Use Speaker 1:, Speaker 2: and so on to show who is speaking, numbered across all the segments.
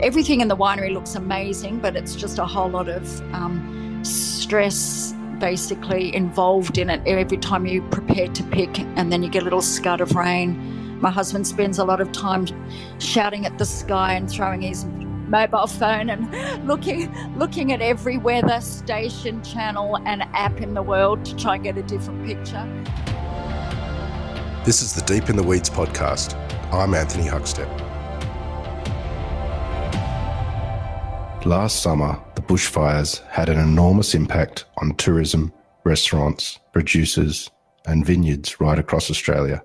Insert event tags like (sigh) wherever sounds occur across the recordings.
Speaker 1: everything in the winery looks amazing, but it's just a whole lot of um, stress basically involved in it every time you prepare to pick and then you get a little scud of rain. My husband spends a lot of time shouting at the sky and throwing his mobile phone and (laughs) looking looking at every weather station channel and app in the world to try and get a different picture.
Speaker 2: This is the Deep in the Weeds podcast. I'm Anthony Huckstep. Last summer, the bushfires had an enormous impact on tourism, restaurants, producers, and vineyards right across Australia.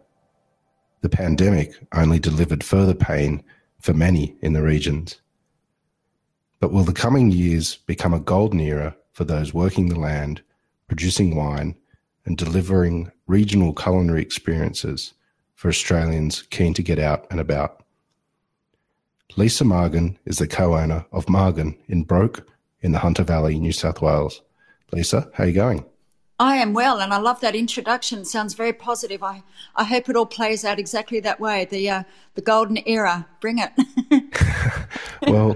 Speaker 2: The pandemic only delivered further pain for many in the regions. But will the coming years become a golden era for those working the land, producing wine, and delivering regional culinary experiences for Australians keen to get out and about? Lisa Margan is the co-owner of Margan in Broke in the Hunter Valley, New South Wales. Lisa, how are you going?
Speaker 1: I am well, and I love that introduction. It sounds very positive. I, I hope it all plays out exactly that way. The uh, the golden era, bring it. (laughs)
Speaker 2: well,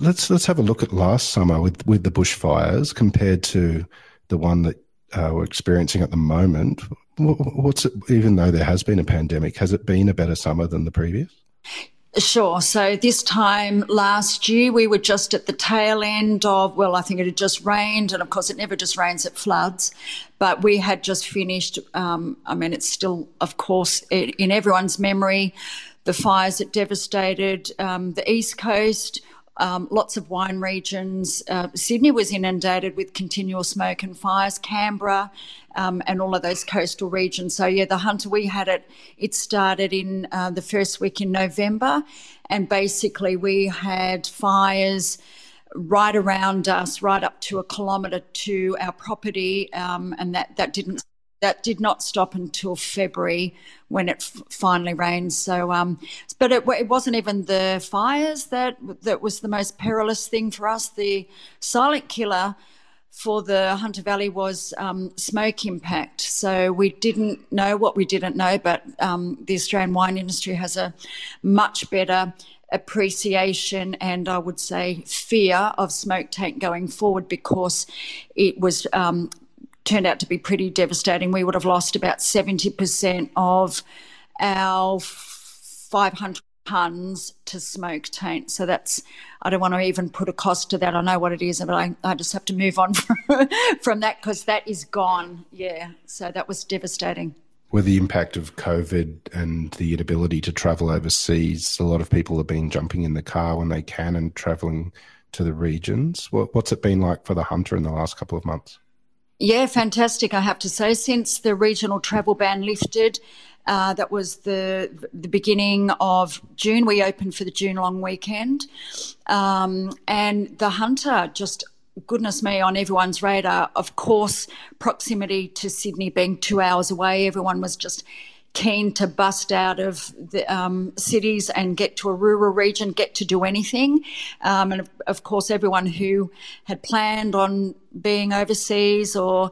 Speaker 2: let's let's have a look at last summer with with the bushfires compared to the one that uh, we're experiencing at the moment. What's it, even though there has been a pandemic, has it been a better summer than the previous?
Speaker 1: Sure. So this time last year, we were just at the tail end of, well, I think it had just rained. And of course, it never just rains, it floods. But we had just finished, um, I mean, it's still, of course, in everyone's memory, the fires that devastated um, the East Coast. Um, lots of wine regions. Uh, Sydney was inundated with continual smoke and fires. Canberra um, and all of those coastal regions. So yeah, the hunter we had it. It started in uh, the first week in November, and basically we had fires right around us, right up to a kilometre to our property, um, and that that didn't that did not stop until February when it f- finally rained. So, um, but it, it, wasn't even the fires that that was the most perilous thing for us. The silent killer for the Hunter Valley was um, smoke impact. So we didn't know what we didn't know, but um, the Australian wine industry has a much better appreciation and I would say fear of smoke taint going forward because it was um, turned out to be pretty devastating. We would have lost about 70% of our 500 tons to smoke taint. So that's, I don't want to even put a cost to that. I know what it is, but I, I just have to move on (laughs) from, that because that is gone. Yeah. So that was devastating.
Speaker 2: With the impact of COVID and the inability to travel overseas, a lot of people have been jumping in the car when they can and traveling to the regions. What, what's it been like for the hunter in the last couple of months?
Speaker 1: Yeah, fantastic. I have to say, since the regional travel ban lifted, uh, that was the the beginning of June. We opened for the June long weekend, um, and the Hunter just goodness me on everyone's radar. Of course, proximity to Sydney being two hours away, everyone was just keen to bust out of the um, cities and get to a rural region, get to do anything. Um, and of, of, course, everyone who had planned on being overseas or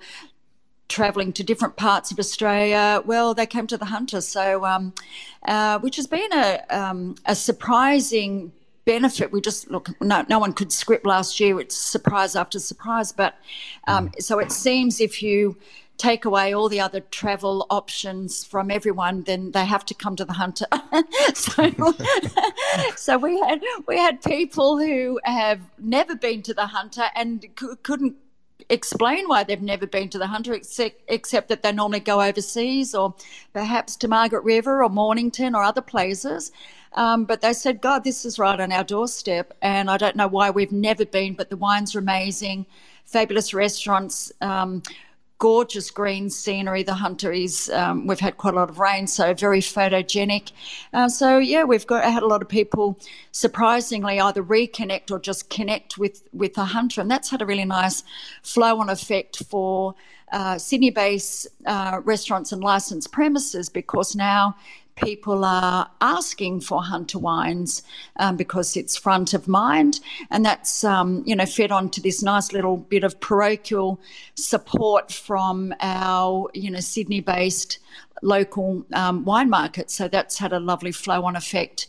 Speaker 1: travelling to different parts of Australia, well, they came to the Hunter. So, um, uh, which has been a, um, a surprising benefit. We just look, no, no one could script last year. It's surprise after surprise. But um, mm. so it seems if you take away all the other travel options from everyone, then they have to come to the hunter. (laughs) so, (laughs) so we had we had people who have never been to the hunter and c- couldn't explain why they've never been to the hunter except, except that they normally go overseas or perhaps to Margaret River or Mornington or other places. Um, but they said, God, this is right on our doorstep. And I don't know why we've never been, but the wines are amazing, fabulous restaurants. Um, gorgeous green scenery. The Hunter is, um, we've had quite a lot of rain, so very photogenic. Uh, so yeah, we've got had a lot of people surprisingly either reconnect or just connect with with the Hunter, and that's had a really nice flow on effect for. Uh, Sydney based uh, restaurants and licensed premises because now people are asking for hunter wines um, because it's front of mind, and that's um, you know fed onto this nice little bit of parochial support from our you know Sydney-based local um, wine market. So that's had a lovely flow-on effect.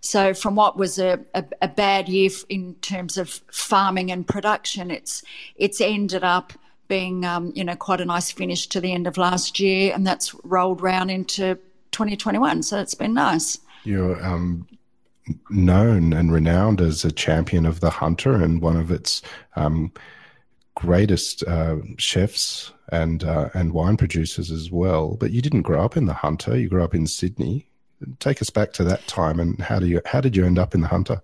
Speaker 1: So, from what was a, a, a bad year in terms of farming and production, it's it's ended up being um, you know quite a nice finish to the end of last year, and that's rolled round into 2021. So it's been nice.
Speaker 2: You're um, known and renowned as a champion of the hunter and one of its um, greatest uh, chefs and uh, and wine producers as well. But you didn't grow up in the hunter. You grew up in Sydney. Take us back to that time and how do you how did you end up in the hunter?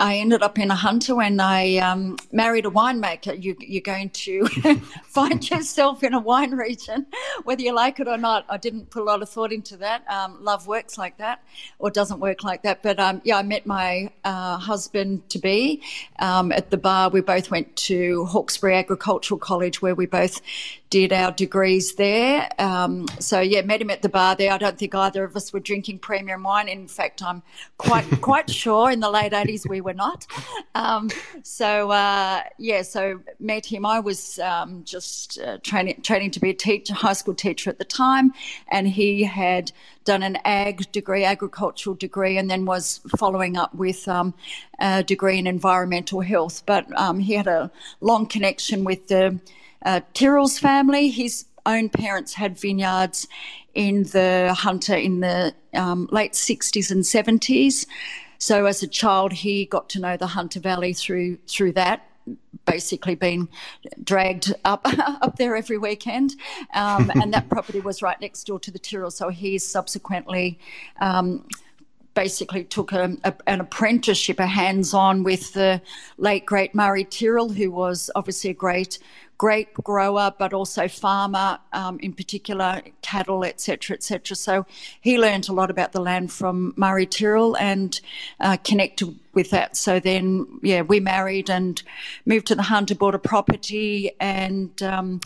Speaker 1: I ended up in a hunter when I um, married a winemaker. You, are going to (laughs) find yourself in a wine region, whether you like it or not. I didn't put a lot of thought into that. Um, love works like that, or doesn't work like that. But um, yeah, I met my uh, husband to be um, at the bar. We both went to Hawkesbury Agricultural College, where we both did our degrees there. Um, so yeah, met him at the bar there. I don't think either of us were drinking premium wine. In fact, I'm quite (laughs) quite sure in the late '80s we were not. Um, so uh, yeah, so met him. I was um, just uh, training training to be a teacher, high school teacher at the time, and he had done an ag degree, agricultural degree, and then was following up with um, a degree in environmental health. But um, he had a long connection with the uh, Tyrrell's family. His own parents had vineyards in the Hunter in the um, late 60s and 70s. So as a child, he got to know the Hunter Valley through through that. Basically, being dragged up (laughs) up there every weekend, um, and that (laughs) property was right next door to the Tyrrell. So he subsequently. Um, basically took a, a, an apprenticeship, a hands on with the late great Murray Tyrrell, who was obviously a great grape grower, but also farmer, um, in particular cattle, etc., etc. So he learned a lot about the land from Murray Tyrrell and uh, connected with that. So then, yeah, we married and moved to the Hunter, bought a property, and um,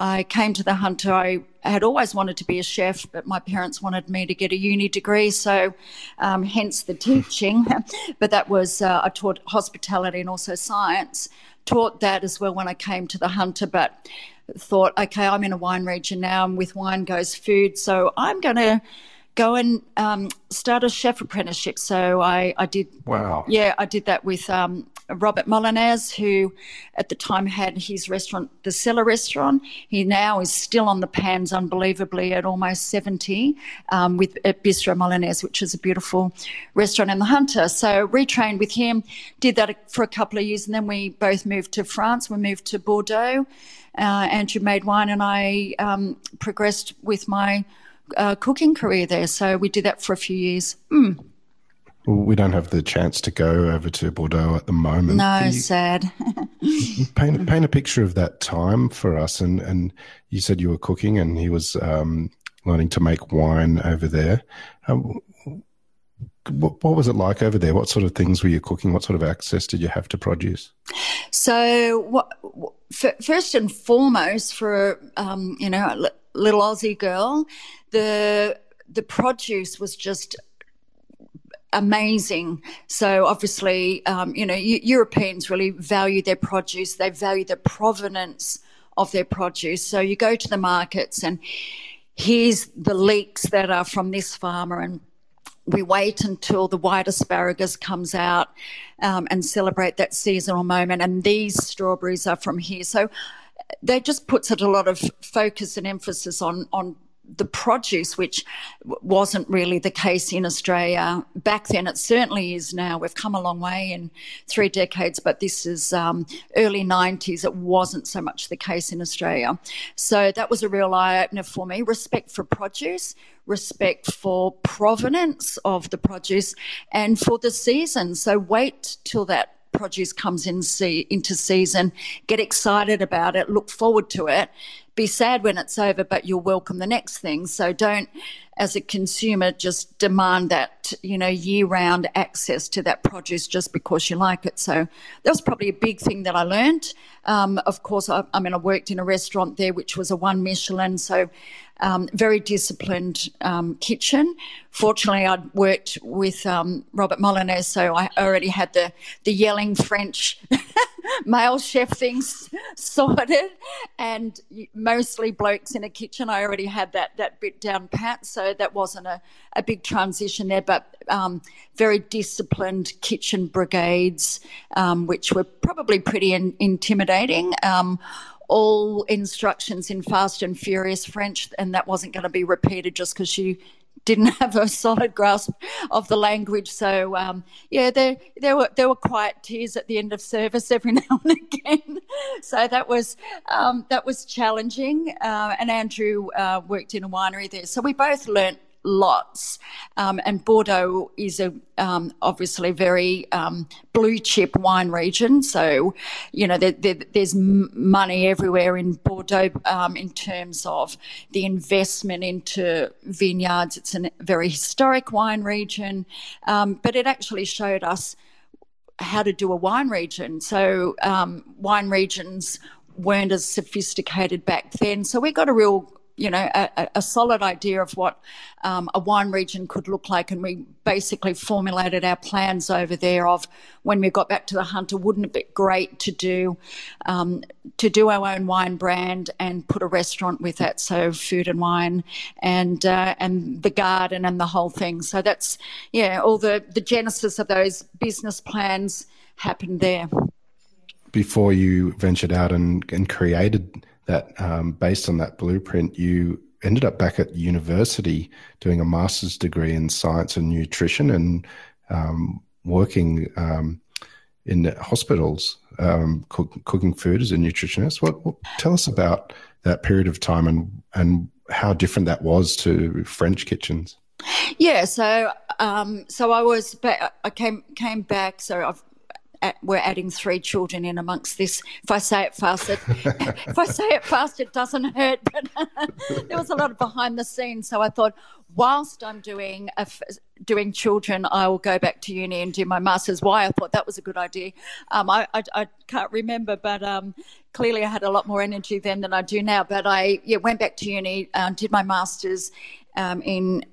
Speaker 1: I came to the Hunter. I had always wanted to be a chef, but my parents wanted me to get a uni degree, so um, hence the (laughs) teaching. but that was uh, I taught hospitality and also science taught that as well when I came to the Hunter, but thought, okay, I'm in a wine region now, and with wine goes food, so I'm going to go and um, start a chef apprenticeship. So I, I did.
Speaker 2: Wow.
Speaker 1: Yeah, I did that with um, Robert Molines, who at the time had his restaurant, the Cellar Restaurant. He now is still on the pans, unbelievably, at almost 70, um, with at Bistro Molines, which is a beautiful restaurant in the Hunter. So retrained with him, did that for a couple of years, and then we both moved to France. We moved to Bordeaux. Uh, Andrew made wine, and I um, progressed with my uh, cooking career there. So we did that for a few years. Mm.
Speaker 2: We don't have the chance to go over to Bordeaux at the moment.
Speaker 1: No, you, sad. (laughs)
Speaker 2: paint, paint a picture of that time for us. And, and you said you were cooking and he was um, learning to make wine over there. Um, what, what, was it like over there? What sort of things were you cooking? What sort of access did you have to produce?
Speaker 1: So, what, first and foremost, for um, you know, a little Aussie girl, the the produce was just amazing. So obviously, um, you know, Europeans really value their produce. They value the provenance of their produce. So you go to the markets and here's the leeks that are from this farmer and we wait until the white asparagus comes out um, and celebrate that seasonal moment. And these strawberries are from here. So that just puts it a lot of focus and emphasis on on the produce, which wasn't really the case in Australia back then. It certainly is now. We've come a long way in three decades, but this is um, early 90s. It wasn't so much the case in Australia. So that was a real eye opener for me. Respect for produce, respect for provenance of the produce, and for the season. So wait till that produce comes in see, into season, get excited about it, look forward to it, be sad when it's over, but you'll welcome the next thing. So don't, as a consumer, just demand that, you know, year round access to that produce just because you like it. So that was probably a big thing that I learned. Um, of course, I, I, mean, I worked in a restaurant there, which was a one Michelin. So um, very disciplined um, kitchen. Fortunately, I'd worked with um, Robert Molines, so I already had the the yelling French (laughs) male chef things sorted, and mostly blokes in a kitchen. I already had that that bit down pat, so that wasn't a, a big transition there. But um, very disciplined kitchen brigades, um, which were probably pretty in, intimidating. Um, all instructions in fast and furious French, and that wasn't going to be repeated just because she didn't (laughs) have a solid grasp of the language. So um, yeah, there there were there were quiet tears at the end of service every (laughs) now and again. so that was um, that was challenging. Uh, and Andrew uh, worked in a winery there, so we both learnt lots. Um, and Bordeaux is a um, obviously very um, blue chip wine region. So, you know, there, there, there's money everywhere in Bordeaux um, in terms of the investment into vineyards. It's a very historic wine region, um, but it actually showed us how to do a wine region. So, um, wine regions weren't as sophisticated back then. So we got a real you know, a, a solid idea of what um, a wine region could look like. And we basically formulated our plans over there of when we got back to the Hunter, wouldn't it be great to do um, to do our own wine brand and put a restaurant with that, so food and wine and uh, and the garden and the whole thing. So that's yeah, all the the genesis of those business plans happened there.
Speaker 2: Before you ventured out and, and created that um, based on that blueprint, you ended up back at university doing a master's degree in science and nutrition and um, working um, in hospitals, um, cook, cooking food as a nutritionist. What, what, tell us about that period of time and and how different that was to French kitchens.
Speaker 1: Yeah, so um, so I was back, I came came back. So I've we're adding three children in amongst this. If I say it fast, it, (laughs) if I say it fast, it doesn't hurt. But (laughs) there was a lot of behind the scenes. So I thought, whilst I'm doing doing children, I will go back to uni and do my masters. Why I thought that was a good idea, um, I, I, I can't remember, but um, clearly I had a lot more energy then than I do now. But I yeah went back to uni, uh, did my masters um, in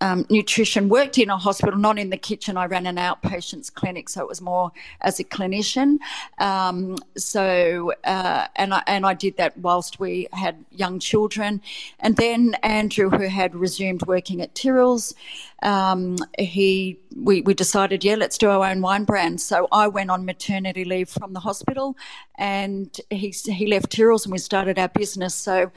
Speaker 1: um, nutrition, worked in a hospital, not in the kitchen. I ran an outpatients clinic, so it was more as a clinician. Um, so, uh, and I and I did that whilst we had young children, and then Andrew, who had resumed working at Tyrrell's, um, he we, we decided, yeah, let's do our own wine brand. So I went on maternity leave from the hospital, and he he left Tyrrell's, and we started our business. So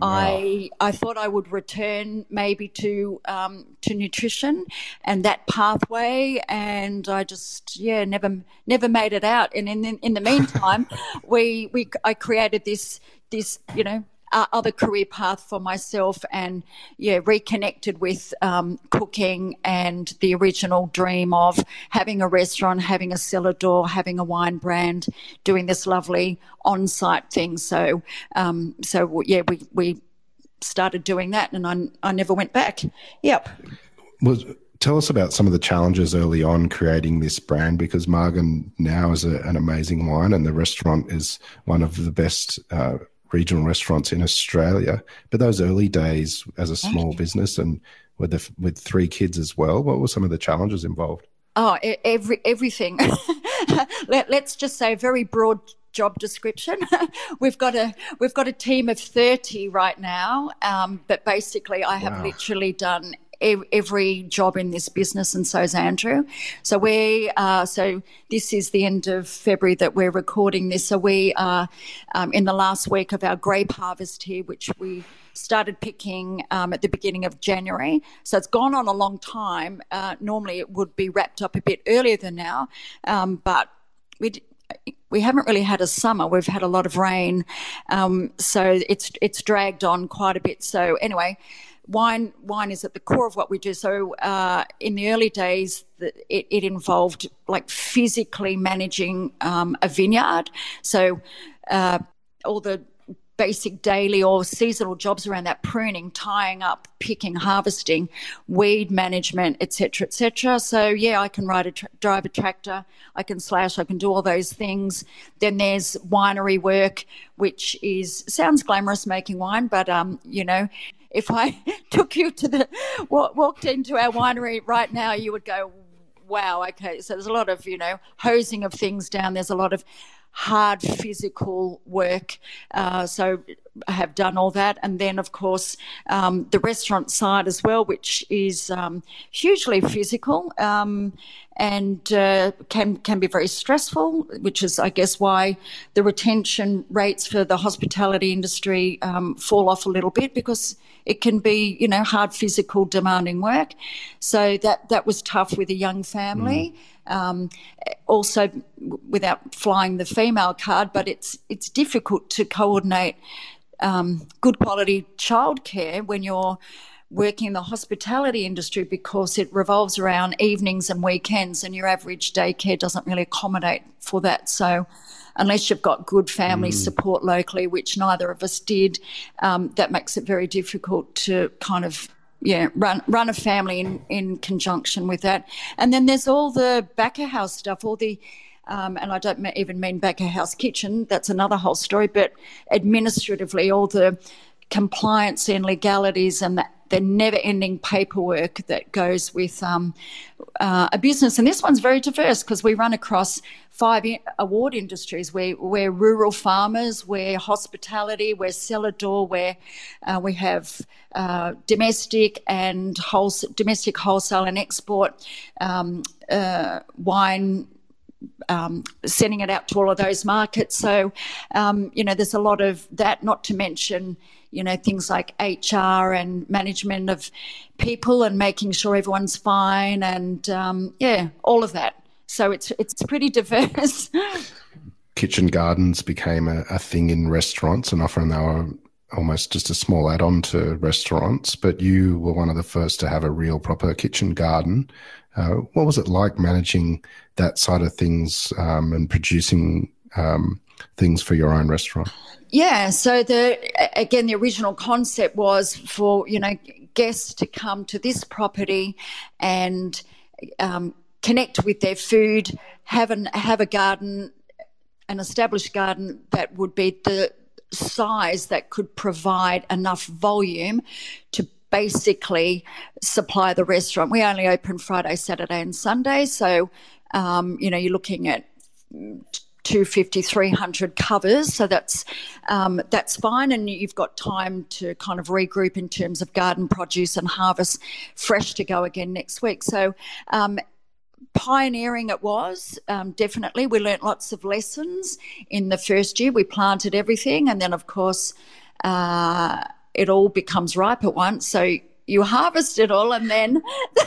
Speaker 1: Wow. I I thought I would return maybe to um, to nutrition and that pathway, and I just yeah never never made it out. And in in the meantime, (laughs) we we I created this this you know uh, other career path for myself and yeah reconnected with um, cooking and the original dream of having a restaurant having a cellar door having a wine brand doing this lovely on-site thing. So um, so yeah we we started doing that and I, I never went back. Yep.
Speaker 2: Was tell us about some of the challenges early on creating this brand because Margan now is a, an amazing wine and the restaurant is one of the best uh, regional restaurants in Australia. But those early days as a small business and with the, with three kids as well, what were some of the challenges involved?
Speaker 1: Oh, every everything. (laughs) Let, us just say very broad job description. (laughs) we've got a we've got a team of thirty right now, um, but basically, I have wow. literally done every job in this business, and so is Andrew. So we uh, so this is the end of February that we're recording this. So we are um, in the last week of our grape harvest here, which we started picking um, at the beginning of January. So it's gone on a long time. Uh, normally it would be wrapped up a bit earlier than now, um, but we we haven't really had a summer. We've had a lot of rain, um, so it's it's dragged on quite a bit. So anyway, wine wine is at the core of what we do. So uh, in the early days, it, it, involved like physically managing um, a vineyard. So uh, all the basic daily or seasonal jobs around that pruning tying up picking harvesting weed management etc etc so yeah i can ride a tra- drive a tractor i can slash i can do all those things then there's winery work which is sounds glamorous making wine but um you know if I (laughs) took you to the walked into our winery right now, you would go, "Wow, okay." So there's a lot of you know hosing of things down. There's a lot of hard physical work. Uh, so I have done all that, and then of course um, the restaurant side as well, which is um, hugely physical um, and uh, can can be very stressful. Which is, I guess, why the retention rates for the hospitality industry um, fall off a little bit because it can be, you know, hard physical, demanding work. So that that was tough with a young family. Mm. Um, also, without flying the female card, but it's it's difficult to coordinate um, good quality childcare when you're working in the hospitality industry because it revolves around evenings and weekends, and your average daycare doesn't really accommodate for that. So unless you've got good family mm. support locally, which neither of us did, um, that makes it very difficult to kind of yeah, run run a family in, in conjunction with that. And then there's all the back of house stuff, all the um, and I don't even mean back of house kitchen. That's another whole story. But administratively, all the compliance and legalities and the, the never ending paperwork that goes with um, uh, a business. And this one's very diverse because we run across five award industries. We're, we're rural farmers, we're hospitality, we're cellar door, where uh, we have uh, domestic and wholesale, domestic wholesale and export, um, uh, wine, um, sending it out to all of those markets. So, um, you know, there's a lot of that, not to mention, you know, things like HR and management of people and making sure everyone's fine and, um, yeah, all of that. So it's, it's pretty (laughs) diverse.
Speaker 2: Kitchen gardens became a, a thing in restaurants and often they were almost just a small add-on to restaurants, but you were one of the first to have a real proper kitchen garden. Uh, what was it like managing that side of things um, and producing um, things for your own restaurant?
Speaker 1: Yeah, so the again the original concept was for you know guests to come to this property and um, connect with their food, have an have a garden, an established garden that would be the size that could provide enough volume to basically supply the restaurant. We only open Friday, Saturday, and Sunday. So, um, you know, you're looking at 250 300 covers. So that's um, that's fine. And you've got time to kind of regroup in terms of garden produce and harvest fresh to go again next week. So um, pioneering it was um, definitely. We learnt lots of lessons in the first year. We planted everything and then of course uh, it all becomes ripe at once. So you harvest it all, and then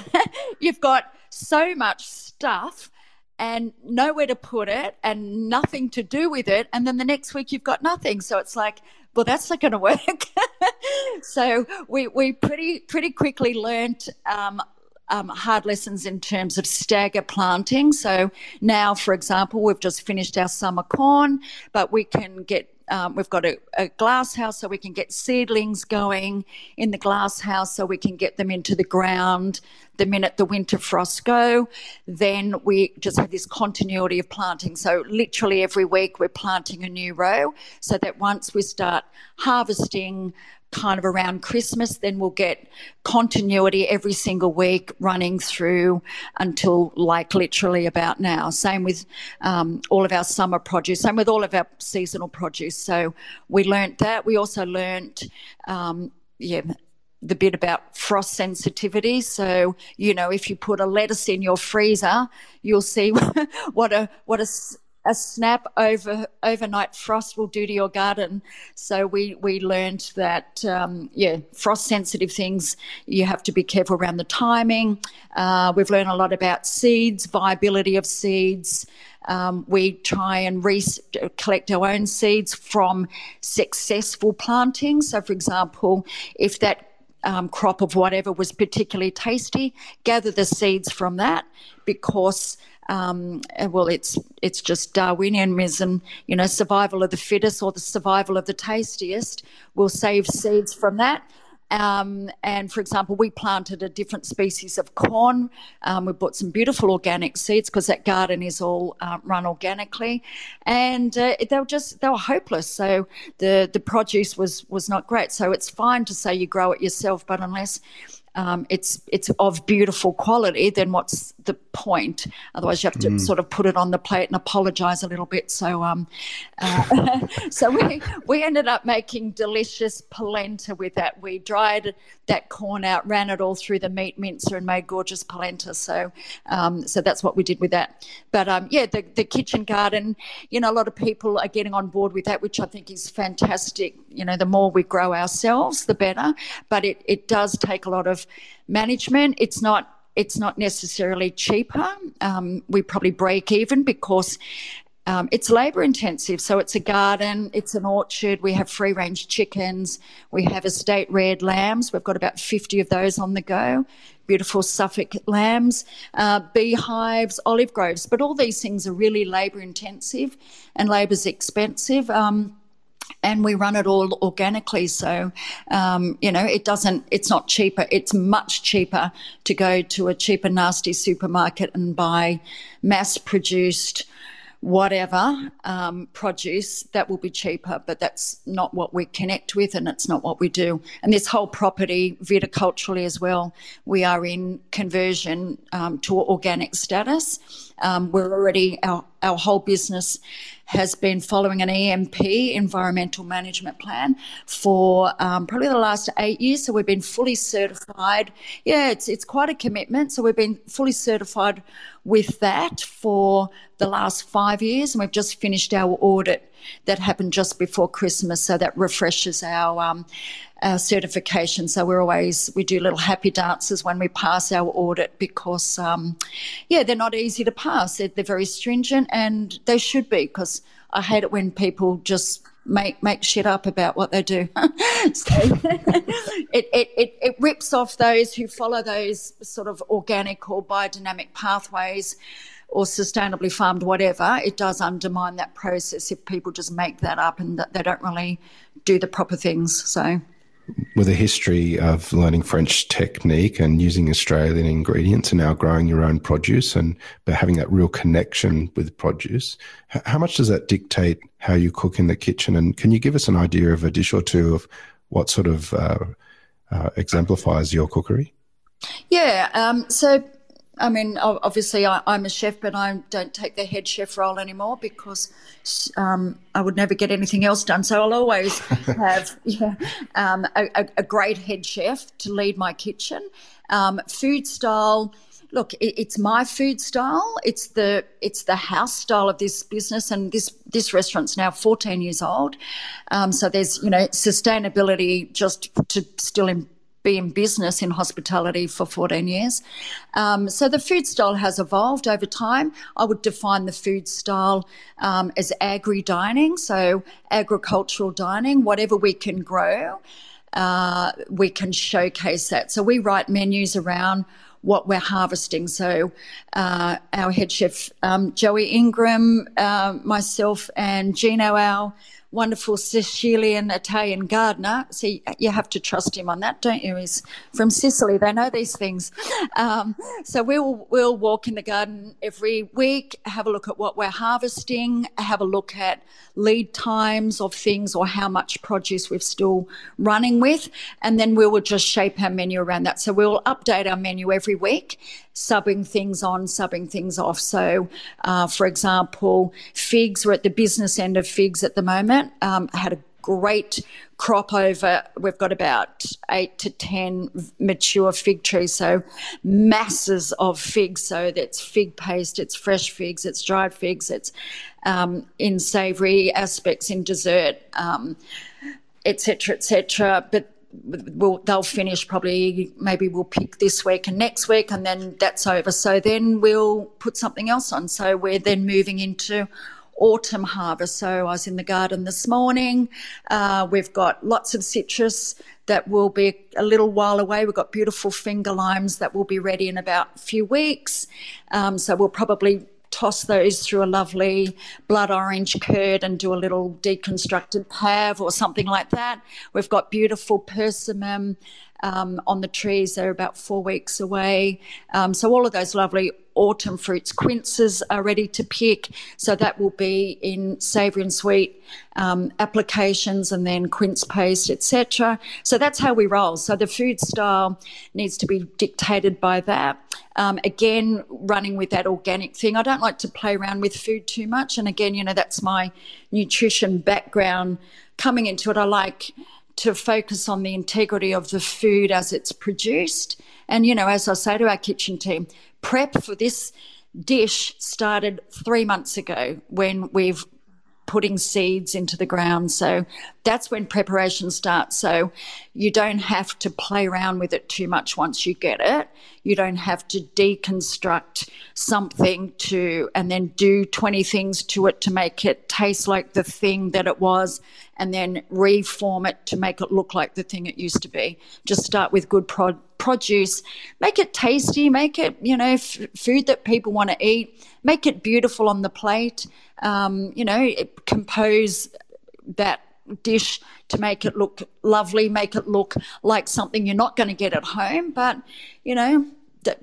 Speaker 1: (laughs) you've got so much stuff and nowhere to put it and nothing to do with it. And then the next week you've got nothing. So it's like, well, that's not going to work. (laughs) so we, we pretty, pretty quickly learnt um, um, hard lessons in terms of stagger planting. So now, for example, we've just finished our summer corn, but we can get um, we've got a, a, glass house so we can get seedlings going in the glass house so we can get them into the ground the minute the winter frosts go. Then we just have this continuity of planting. So literally every week we're planting a new row so that once we start harvesting kind of around Christmas, then we'll get continuity every single week running through until like literally about now. Same with um, all of our summer produce, same with all of our seasonal produce. So we learnt that. We also learnt, um, yeah, the bit about frost sensitivity. So, you know, if you put a lettuce in your freezer, you'll see (laughs) what a what a a snap over overnight frost will do to your garden. So we we learned that um, yeah, frost sensitive things you have to be careful around the timing. Uh, we've learned a lot about seeds, viability of seeds. Um, we try and re- collect our own seeds from successful plantings. So, for example, if that um, crop of whatever was particularly tasty, gather the seeds from that because um, well, it's it's just Darwinianism, you know, survival of the fittest or the survival of the tastiest. We'll save seeds from that. Um, and for example, we planted a different species of corn. Um, we bought some beautiful organic seeds because that garden is all uh, run organically, and uh, they were just they were hopeless. So the the produce was was not great. So it's fine to say you grow it yourself, but unless um, it's it's of beautiful quality, then what's the point? Otherwise, you have to mm. sort of put it on the plate and apologise a little bit. So, um, uh, (laughs) so we we ended up making delicious polenta with that. We dried that corn out, ran it all through the meat mincer, and made gorgeous polenta. So, um, so that's what we did with that. But um, yeah, the the kitchen garden. You know, a lot of people are getting on board with that, which I think is fantastic. You know, the more we grow ourselves, the better. But it it does take a lot of management. It's not it's not necessarily cheaper. Um, we probably break even because um, it's labour intensive. So it's a garden, it's an orchard. We have free range chickens. We have estate reared lambs. We've got about 50 of those on the go. Beautiful Suffolk lambs, uh, beehives, olive groves. But all these things are really labour intensive and labour's expensive. Um, and we run it all organically. So, um, you know, it doesn't, it's not cheaper. It's much cheaper to go to a cheaper, nasty supermarket and buy mass produced whatever um, produce that will be cheaper, but that's not what we connect with and it's not what we do. And this whole property, viticulturally as well, we are in conversion um, to organic status. Um, we're already, our, our whole business has been following an EMP, Environmental Management Plan, for um, probably the last eight years. So we've been fully certified. Yeah, it's it's quite a commitment. So we've been fully certified with that for the last five years, and we've just finished our audit that happened just before Christmas. So that refreshes our um, our certification. So we're always we do little happy dances when we pass our audit because um, yeah, they're not easy to pass. They're, they're very stringent, and they should be because I hate it when people just make make shit up about what they do. (laughs) (laughs) it, it, it, it rips off those who follow those sort of organic or biodynamic pathways or sustainably farmed whatever. It does undermine that process if people just make that up and that they don't really do the proper things. So
Speaker 2: with a history of learning French technique and using Australian ingredients and now growing your own produce and but having that real connection with produce, how much does that dictate how you cook in the kitchen? And can you give us an idea of a dish or two of what sort of uh, uh, exemplifies your cookery?
Speaker 1: Yeah, um, so I mean, obviously, I, am a chef, but I don't take the head chef role anymore because um, I would never get anything else done. So I'll always (laughs) have yeah, um, a, a, great head chef to lead my kitchen. Um, food style, look, it, it's my food style. It's the it's the house style of this business, and this this restaurant's now 14 years old. Um, so there's you know sustainability just to still. In, be in business in hospitality for 14 years. Um, so the food style has evolved over time. I would define the food style um, as agri dining, so agricultural dining, whatever we can grow. Uh, we can showcase that. So we write menus around what we're harvesting. So uh, our head chef um, Joey Ingram, uh, myself, and Gino, our wonderful Sicilian Italian gardener. See, you have to trust him on that, don't you? He's from Sicily. They know these things. Um, so we'll we'll walk in the garden every week, have a look at what we're harvesting, have a look at lead times of things or how much produce we're still running with, and then we will just shape our menu around that. So we'll update our menu every week subbing things on, subbing things off. So, uh, for example, figs, we're at the business end of figs at the moment. Um, I had a great crop over. We've got about eight to 10 mature fig trees. So masses of figs. So that's fig paste, it's fresh figs, it's dried figs, it's um, in savoury aspects in dessert, etc., um, etc. Et but we'll, they'll finish probably maybe we'll pick this week and next week and then that's over so then we'll put something else on so we're then moving into autumn harvest so i was in the garden this morning uh, we've got lots of citrus that will be a little while away we've got beautiful finger limes that will be ready in about a few weeks um, so we'll probably toss those through a lovely blood orange curd and do a little deconstructed pav or something like that. We've got beautiful persimmon um, on the trees. They're about four weeks away. Um, so all of those lovely autumn fruits. Quinces are ready to pick, so that will be in savoury and sweet um, applications, and then quince paste, etc. So that's how we roll. So the food style needs to be dictated by that. Um, again, running with that organic thing. I don't like to play around with food too much, and again, you know, that's my nutrition background coming into it. I like to focus on the integrity of the food as it's produced. And, you know, as I say to our kitchen team, prep for this dish started three months ago when we've putting seeds into the ground. So that's when preparation starts. So you don't have to play around with it too much once you get it. You don't have to deconstruct something to and then do 20 things to it to make it taste like the thing that it was and then reform it to make it look like the thing it used to be. Just start with good prod- produce, make it tasty, make it, you know, f- food that people want to eat, make it beautiful on the plate, um, you know, compose that dish to make it look lovely, make it look like something you're not going to get at home. But, you know,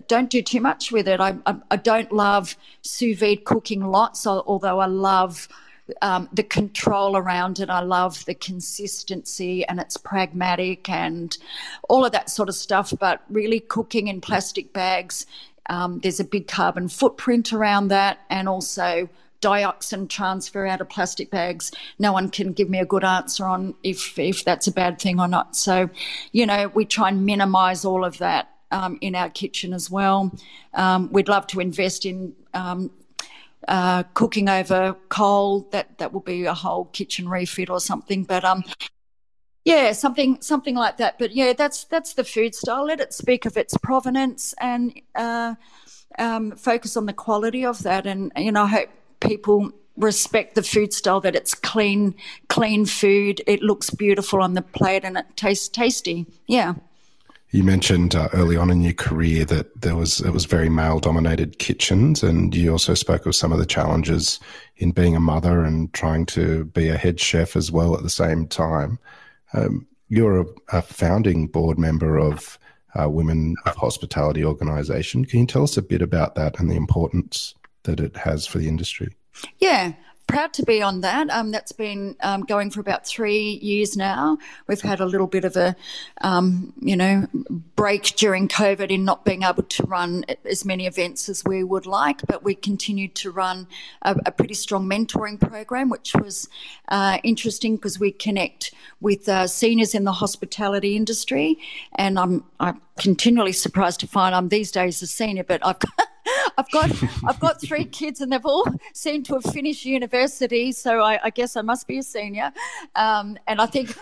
Speaker 1: don't do too much with it. I, I, I don't love sous vide cooking lots, although I love um, the control around it. I love the consistency and it's pragmatic and all of that sort of stuff. But really, cooking in plastic bags, um, there's a big carbon footprint around that, and also dioxin transfer out of plastic bags. No one can give me a good answer on if if that's a bad thing or not. So, you know, we try and minimise all of that um, in our kitchen as well. Um, we'd love to invest in um, uh, cooking over coal. That that will be a whole kitchen refit or something. But um, yeah, something something like that. But yeah, that's that's the food style. Let it speak of its provenance and uh, um, focus on the quality of that. And you know, I hope people respect the food style that it's clean clean food. It looks beautiful on the plate and it tastes tasty. Yeah.
Speaker 2: You mentioned uh, early on in your career that there was it was very male dominated kitchens, and you also spoke of some of the challenges in being a mother and trying to be a head chef as well at the same time. Um, you're a, a, founding board member of uh, Women of Hospitality organisation. Can you tell us a bit about that and the importance that it has for the industry?
Speaker 1: Yeah, proud to be on that. Um, that's been um, going for about three years now. We've had a little bit of a, um, you know, break during COVID in not being able to run as many events as we would like, but we continued to run a, a pretty strong mentoring program, which was uh, interesting because we connect with uh, seniors in the hospitality industry, and I'm I'm continually surprised to find I'm these days a senior, but I've (laughs) I've got I've got three kids, and they've all seemed to have finished university. So I, I guess I must be a senior. Um, and I think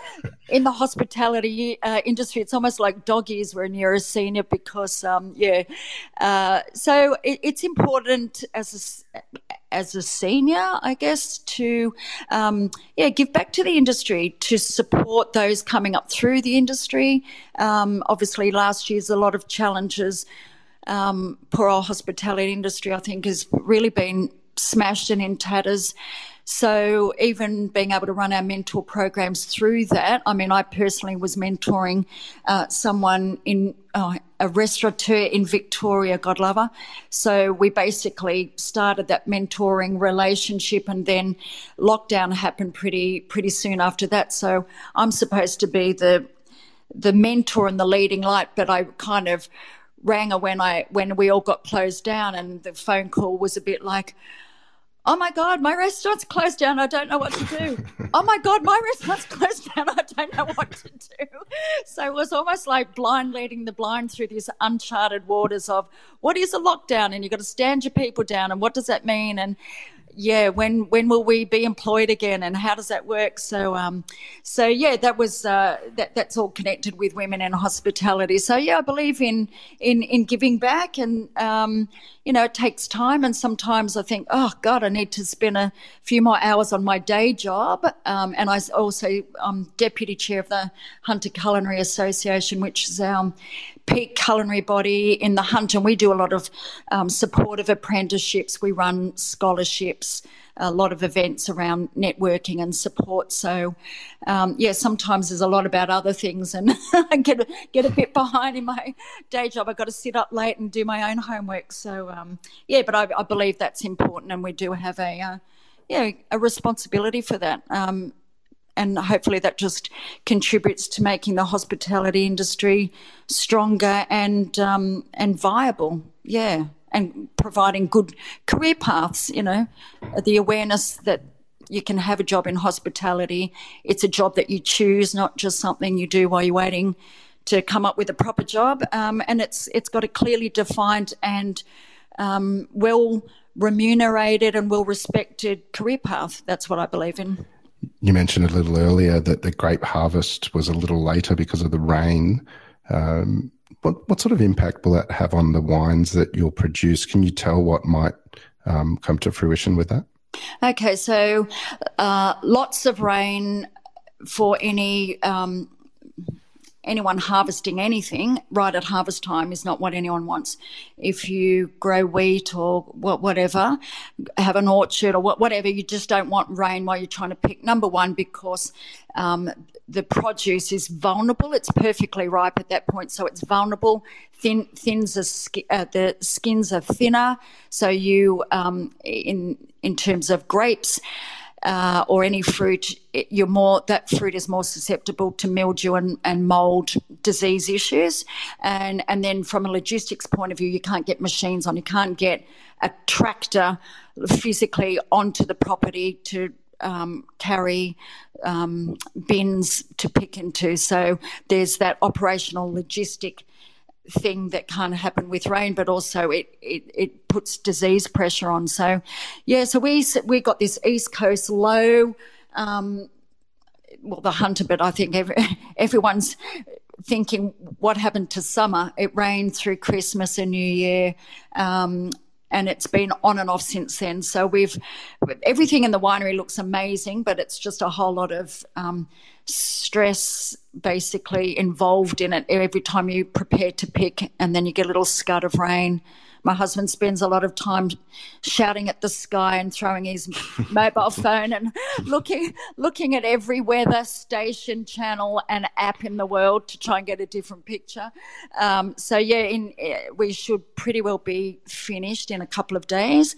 Speaker 1: in the hospitality uh, industry, it's almost like doggies when you're a senior because um, yeah. Uh, so it, it's important as a, as a senior, I guess, to um, yeah give back to the industry to support those coming up through the industry. Um, obviously, last year's a lot of challenges um, poor old hospitality industry, I think, has really been smashed and in tatters. So even being able to run our mentor programs through that, I mean, I personally was mentoring uh, someone in uh, a restaurateur in Victoria, God love her. So we basically started that mentoring relationship, and then lockdown happened pretty pretty soon after that. So I'm supposed to be the the mentor and the leading light, but I kind of rang her when I when we all got closed down, and the phone call was a bit like, "Oh my God, my restaurant's closed down. I don't know what to do. (laughs) oh my God, my restaurant's closed down. I don't know what to do." So it was almost like blind leading the blind through these uncharted waters of what is a lockdown, and you've got to stand your people down, and what does that mean, and yeah, when when will we be employed again, and how does that work? So, um, so yeah, that was uh, that that's all connected with women in hospitality. So yeah, I believe in in in giving back, and um, you know, it takes time, and sometimes I think, oh God, I need to spend a few more hours on my day job, um, and I also I'm deputy chair of the Hunter Culinary Association, which is our peak culinary body in the hunt, and we do a lot of um, supportive apprenticeships. We run scholarships, a lot of events around networking and support. So, um, yeah, sometimes there's a lot about other things, and (laughs) I get get a bit behind in my day job. I've got to sit up late and do my own homework. So, um, yeah, but I, I, believe that's important, and we do have a uh, yeah a responsibility for that. Um, and hopefully that just contributes to making the hospitality industry stronger and um, and viable. Yeah and providing good career paths, you know, the awareness that you can have a job in hospitality. It's a job that you choose, not just something you do while you're waiting to come up with a proper job. Um, and it's it's got a clearly defined and um, well remunerated and well respected career path. That's what I believe in.
Speaker 2: You mentioned a little earlier that the grape harvest was a little later because of the rain. Um, what, what sort of impact will that have on the wines that you'll produce? Can you tell what might um, come to fruition with that?
Speaker 1: Okay, so uh, lots of rain for any um, anyone harvesting anything right at harvest time is not what anyone wants. If you grow wheat or whatever, have an orchard or whatever, you just don't want rain while you're trying to pick. Number one, because um, the produce is vulnerable. It's perfectly ripe at that point, so it's vulnerable. Thin, thins are, uh, the skins are thinner, so you um, in in terms of grapes uh, or any fruit, it, you're more that fruit is more susceptible to mildew and, and mold disease issues. And and then from a logistics point of view, you can't get machines on. You can't get a tractor physically onto the property to um, carry um, bins to pick into. So there's that operational logistic thing that can't happen with rain, but also it, it, it puts disease pressure on. So, yeah, so we we got this east coast low. Um, well, the hunter, but I think every, (laughs) everyone's thinking what happened to summer. It rained through Christmas and New Year. Um, and it's been on and off since then. So we've everything in the winery looks amazing, but it's just a whole lot of um, stress basically involved in it every time you prepare to pick and then you get a little scud of rain my husband spends a lot of time shouting at the sky and throwing his (laughs) mobile phone and looking looking at every weather station channel and app in the world to try and get a different picture. Um, so yeah in, eh, we should pretty well be finished in a couple of days.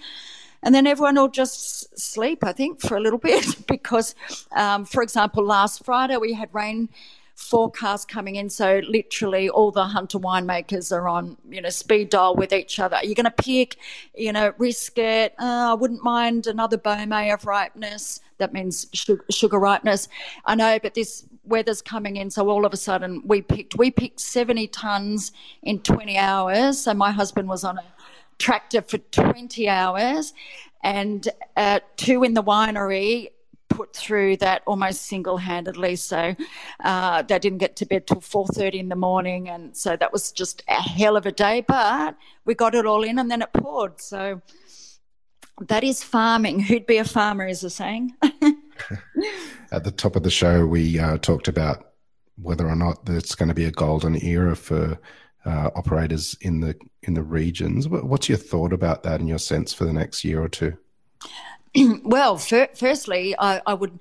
Speaker 1: And then everyone will just sleep, I think, for a little (laughs) bit because, um, for example, last Friday we had rain forecast coming in. So literally all the hunter winemakers are on, you know, speed dial with each other. You're going to pick, you know, risk it? Uh, I wouldn't mind another Baumé of ripeness. That means sugar, ripeness. I know, but this weather's coming in. So all of a sudden we picked, we picked 70 tons in 20 hours. So my husband was on a tractor for 20 hours and two in the winery put through that almost single-handedly so uh, they didn't get to bed till 4.30 in the morning and so that was just a hell of a day but we got it all in and then it poured so that is farming who'd be a farmer is a saying (laughs)
Speaker 2: at the top of the show we uh, talked about whether or not there's going to be a golden era for uh, operators in the in the regions. What's your thought about that and your sense for the next year or two? (clears throat)
Speaker 1: well, for, firstly, I, I, would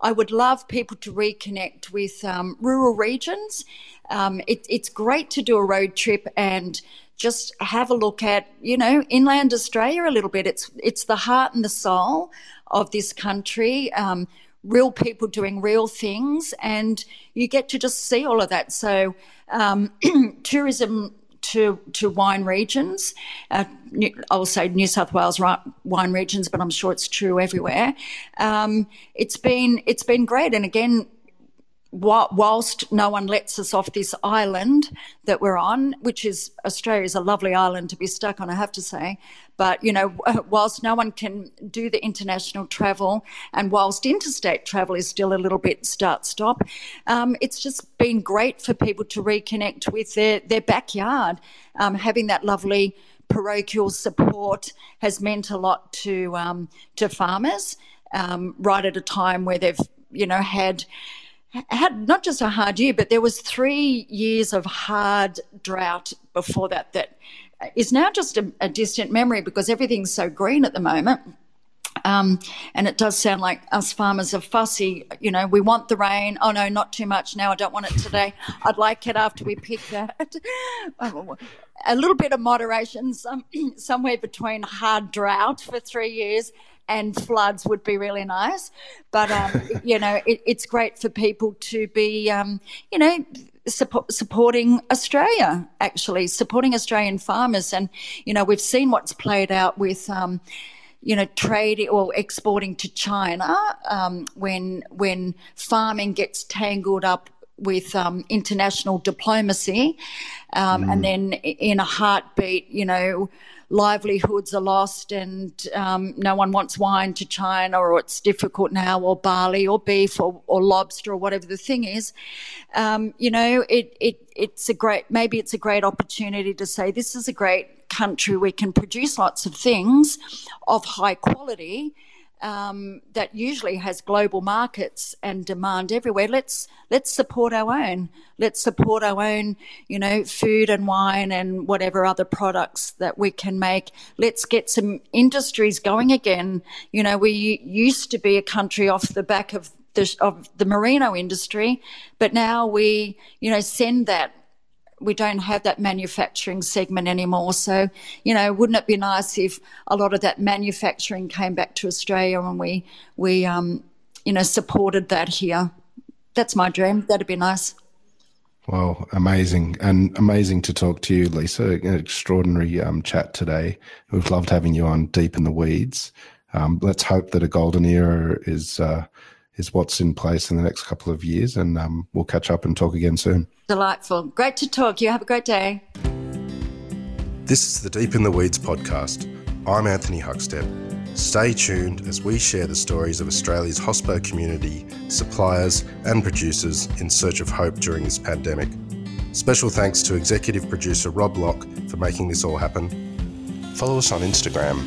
Speaker 1: I would love people to reconnect with um, rural regions. Um, it, it's great to do a road trip and just have a look at you know inland Australia a little bit. It's it's the heart and the soul of this country. Um, real people doing real things, and you get to just see all of that. So, um, (clears throat) tourism to to wine regions. Uh, I will say New South Wales wine regions, but I'm sure it's true everywhere. Um, it's been it's been great, and again, whilst no one lets us off this island that we're on, which is Australia is a lovely island to be stuck on, I have to say. But you know, (laughs) whilst no one can do the international travel, and whilst interstate travel is still a little bit start-stop, um, it's just been great for people to reconnect with their their backyard. Um, having that lovely parochial support has meant a lot to um, to farmers. Um, right at a time where they've you know had had not just a hard year, but there was three years of hard drought before that. That is now just a, a distant memory because everything's so green at the moment. Um, and it does sound like us farmers are fussy. You know, we want the rain. Oh no, not too much now. I don't want it today. I'd like it after we pick that. a little bit of moderation, some, (clears throat) somewhere between hard drought for three years and floods would be really nice. But um, (laughs) you know, it, it's great for people to be, um, you know, support, supporting Australia. Actually, supporting Australian farmers, and you know, we've seen what's played out with. Um, you know, trading or exporting to China um, when when farming gets tangled up with um, international diplomacy, um, mm. and then in a heartbeat, you know, livelihoods are lost and um, no one wants wine to China or it's difficult now or barley or beef or, or lobster or whatever the thing is. Um, you know, it, it, it's a great, maybe it's a great opportunity to say this is a great country. We can produce lots of things of high quality um, that usually has global markets and demand everywhere. Let's let's support our own. Let's support our own, you know, food and wine and whatever other products that we can make. Let's get some industries going again. You know, we used to be a country off the back of the of the merino industry, but now we, you know, send that we don't have that manufacturing segment anymore. So, you know, wouldn't it be nice if a lot of that manufacturing came back to Australia and we we um, you know supported that here? That's my dream. That'd be nice.
Speaker 2: Well, amazing and amazing to talk to you, Lisa. An extraordinary um, chat today. We've loved having you on Deep in the Weeds. Um, let's hope that a golden era is uh, is what's in place in the next couple of years, and um, we'll catch up and talk again soon.
Speaker 1: Delightful. Great to talk. You have a great day.
Speaker 2: This is the Deep in the Weeds podcast. I'm Anthony Huckstep. Stay tuned as we share the stories of Australia's hospo community, suppliers, and producers in search of hope during this pandemic. Special thanks to executive producer Rob Locke for making this all happen. Follow us on Instagram